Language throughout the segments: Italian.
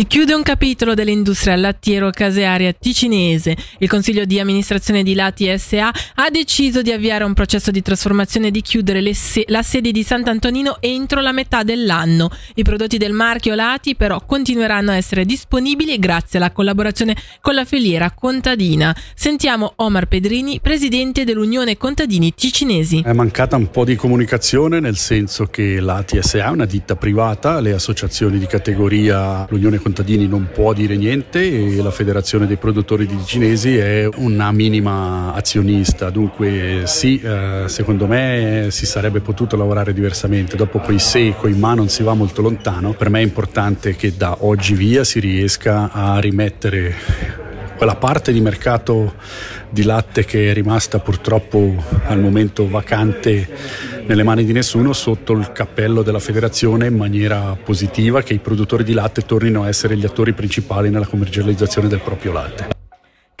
Si chiude un capitolo dell'industria lattiero-casearia ticinese. Il consiglio di amministrazione di Lati SA ha deciso di avviare un processo di trasformazione e di chiudere se- la sede di Sant'Antonino entro la metà dell'anno. I prodotti del marchio Lati però continueranno a essere disponibili grazie alla collaborazione con la filiera contadina. Sentiamo Omar Pedrini, presidente dell'Unione Contadini Ticinesi. È mancata un po' di comunicazione nel senso che Lati SA è una ditta privata, le associazioni di categoria, l'Unione Contadini non può dire niente e la Federazione dei produttori di cinesi è una minima azionista, dunque sì, eh, secondo me si sarebbe potuto lavorare diversamente, dopo quei se quei ma non si va molto lontano, per me è importante che da oggi via si riesca a rimettere quella parte di mercato di latte che è rimasta purtroppo al momento vacante nelle mani di nessuno sotto il cappello della federazione in maniera positiva che i produttori di latte tornino a essere gli attori principali nella commercializzazione del proprio latte.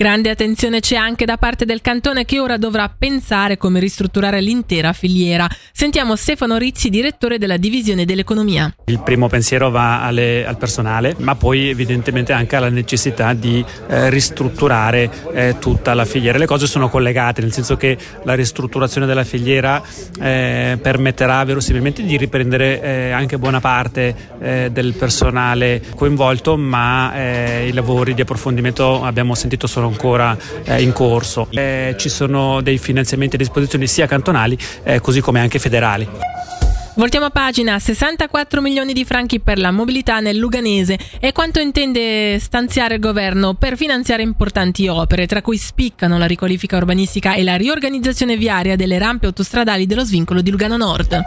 Grande attenzione c'è anche da parte del cantone che ora dovrà pensare come ristrutturare l'intera filiera. Sentiamo Stefano Rizzi, direttore della divisione dell'economia. Il primo pensiero va alle, al personale, ma poi evidentemente anche alla necessità di eh, ristrutturare eh, tutta la filiera. Le cose sono collegate, nel senso che la ristrutturazione della filiera eh, permetterà verosimilmente di riprendere eh, anche buona parte eh, del personale coinvolto, ma eh, i lavori di approfondimento abbiamo sentito sono ancora eh, in corso. Eh, ci sono dei finanziamenti a disposizione sia cantonali eh, così come anche federali. Voltiamo a pagina, 64 milioni di franchi per la mobilità nel Luganese e quanto intende stanziare il governo per finanziare importanti opere, tra cui spiccano la riqualifica urbanistica e la riorganizzazione viaria delle rampe autostradali dello svincolo di Lugano Nord.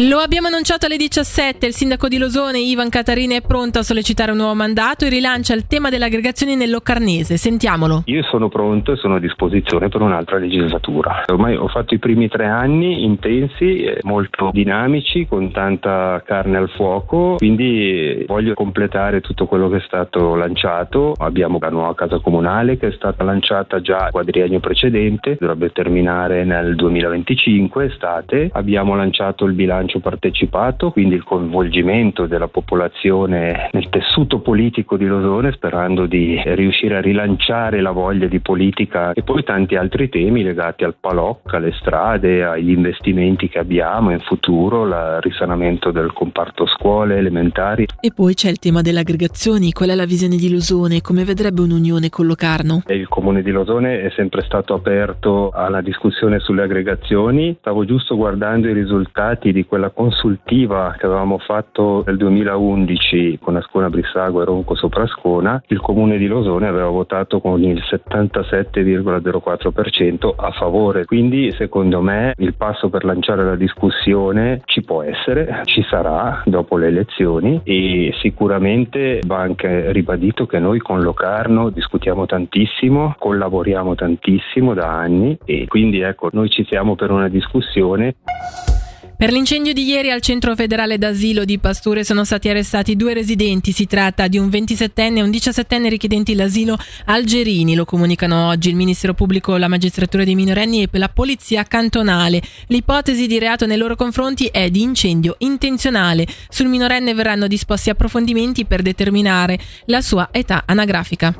Lo abbiamo annunciato alle 17, il sindaco di Losone, Ivan Catarina, è pronto a sollecitare un nuovo mandato e rilancia il tema dell'aggregazione nell'Occarnese. Sentiamolo. Io sono pronto e sono a disposizione per un'altra legislatura. Ormai ho fatto i primi tre anni intensi, molto dinamici, con tanta carne al fuoco, quindi voglio completare tutto quello che è stato lanciato. Abbiamo la nuova casa comunale che è stata lanciata già il quadriennio precedente, dovrebbe terminare nel 2025 estate. Abbiamo lanciato il bilancio bilancio partecipato, quindi il coinvolgimento della popolazione nel tessuto politico di Losone sperando di riuscire a rilanciare la voglia di politica e poi tanti altri temi legati al PALOC, alle strade, agli investimenti che abbiamo in futuro, il risanamento del comparto scuole elementari. E poi c'è il tema delle aggregazioni, qual è la visione di Losone, come vedrebbe un'unione con Locarno? Il comune di Losone è sempre stato aperto alla discussione sulle aggregazioni, stavo giusto guardando i risultati di quella consultiva che avevamo fatto nel 2011 con Ascona Brissago e Ronco Soprascona, il comune di Losone aveva votato con il 77,04% a favore. Quindi secondo me il passo per lanciare la discussione ci può essere, ci sarà dopo le elezioni e sicuramente va anche ribadito che noi con Locarno discutiamo tantissimo, collaboriamo tantissimo da anni e quindi ecco noi ci siamo per una discussione. Per l'incendio di ieri al centro federale d'asilo di Pasture sono stati arrestati due residenti. Si tratta di un 27enne e un 17enne richiedenti l'asilo algerini. Lo comunicano oggi il Ministero Pubblico, la Magistratura dei minorenni e la Polizia cantonale. L'ipotesi di reato nei loro confronti è di incendio intenzionale. Sul minorenne verranno disposti approfondimenti per determinare la sua età anagrafica.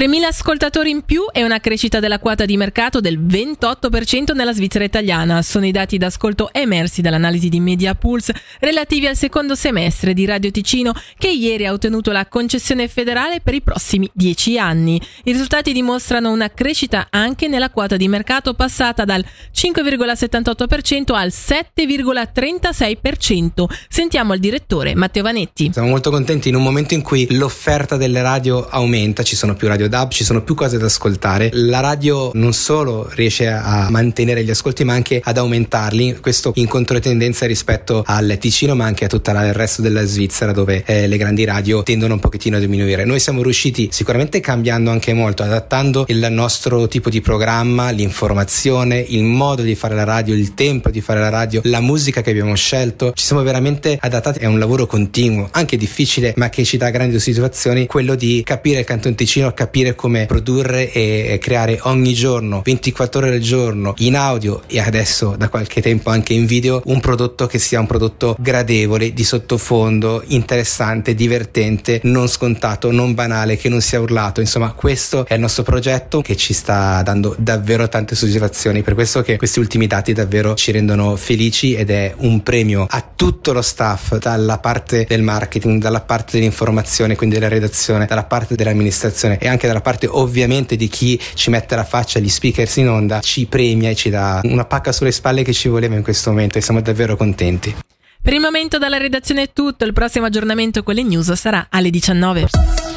3.000 ascoltatori in più e una crescita della quota di mercato del 28% nella Svizzera italiana. Sono i dati d'ascolto emersi dall'analisi di Media Pulse relativi al secondo semestre di Radio Ticino che ieri ha ottenuto la concessione federale per i prossimi 10 anni. I risultati dimostrano una crescita anche nella quota di mercato passata dal 5,78% al 7,36%. Sentiamo il direttore Matteo Vanetti. Siamo molto contenti in un momento in cui l'offerta delle radio aumenta, ci sono più radio DAB, ci sono più cose da ascoltare. La radio non solo riesce a mantenere gli ascolti, ma anche ad aumentarli. Questo in controtendenza rispetto al Ticino, ma anche a tutto il resto della Svizzera, dove eh, le grandi radio tendono un pochettino a diminuire. Noi siamo riusciti sicuramente cambiando anche molto, adattando il nostro tipo di programma, l'informazione, il modo di fare la radio, il tempo di fare la radio, la musica che abbiamo scelto. Ci siamo veramente adattati. È un lavoro continuo, anche difficile, ma che ci dà grandi soddisfazioni. Quello di capire il Canton Ticino, capire capire come produrre e creare ogni giorno, 24 ore al giorno, in audio e adesso da qualche tempo anche in video, un prodotto che sia un prodotto gradevole, di sottofondo, interessante, divertente, non scontato, non banale, che non sia urlato. Insomma, questo è il nostro progetto che ci sta dando davvero tante soddisfazioni. Per questo che questi ultimi dati davvero ci rendono felici ed è un premio a tutto lo staff, dalla parte del marketing, dalla parte dell'informazione, quindi della redazione, dalla parte dell'amministrazione e anche dalla parte ovviamente di chi ci mette la faccia, gli speakers in onda, ci premia e ci dà una pacca sulle spalle che ci voleva in questo momento e siamo davvero contenti. Per il momento dalla redazione è tutto, il prossimo aggiornamento con le news sarà alle 19.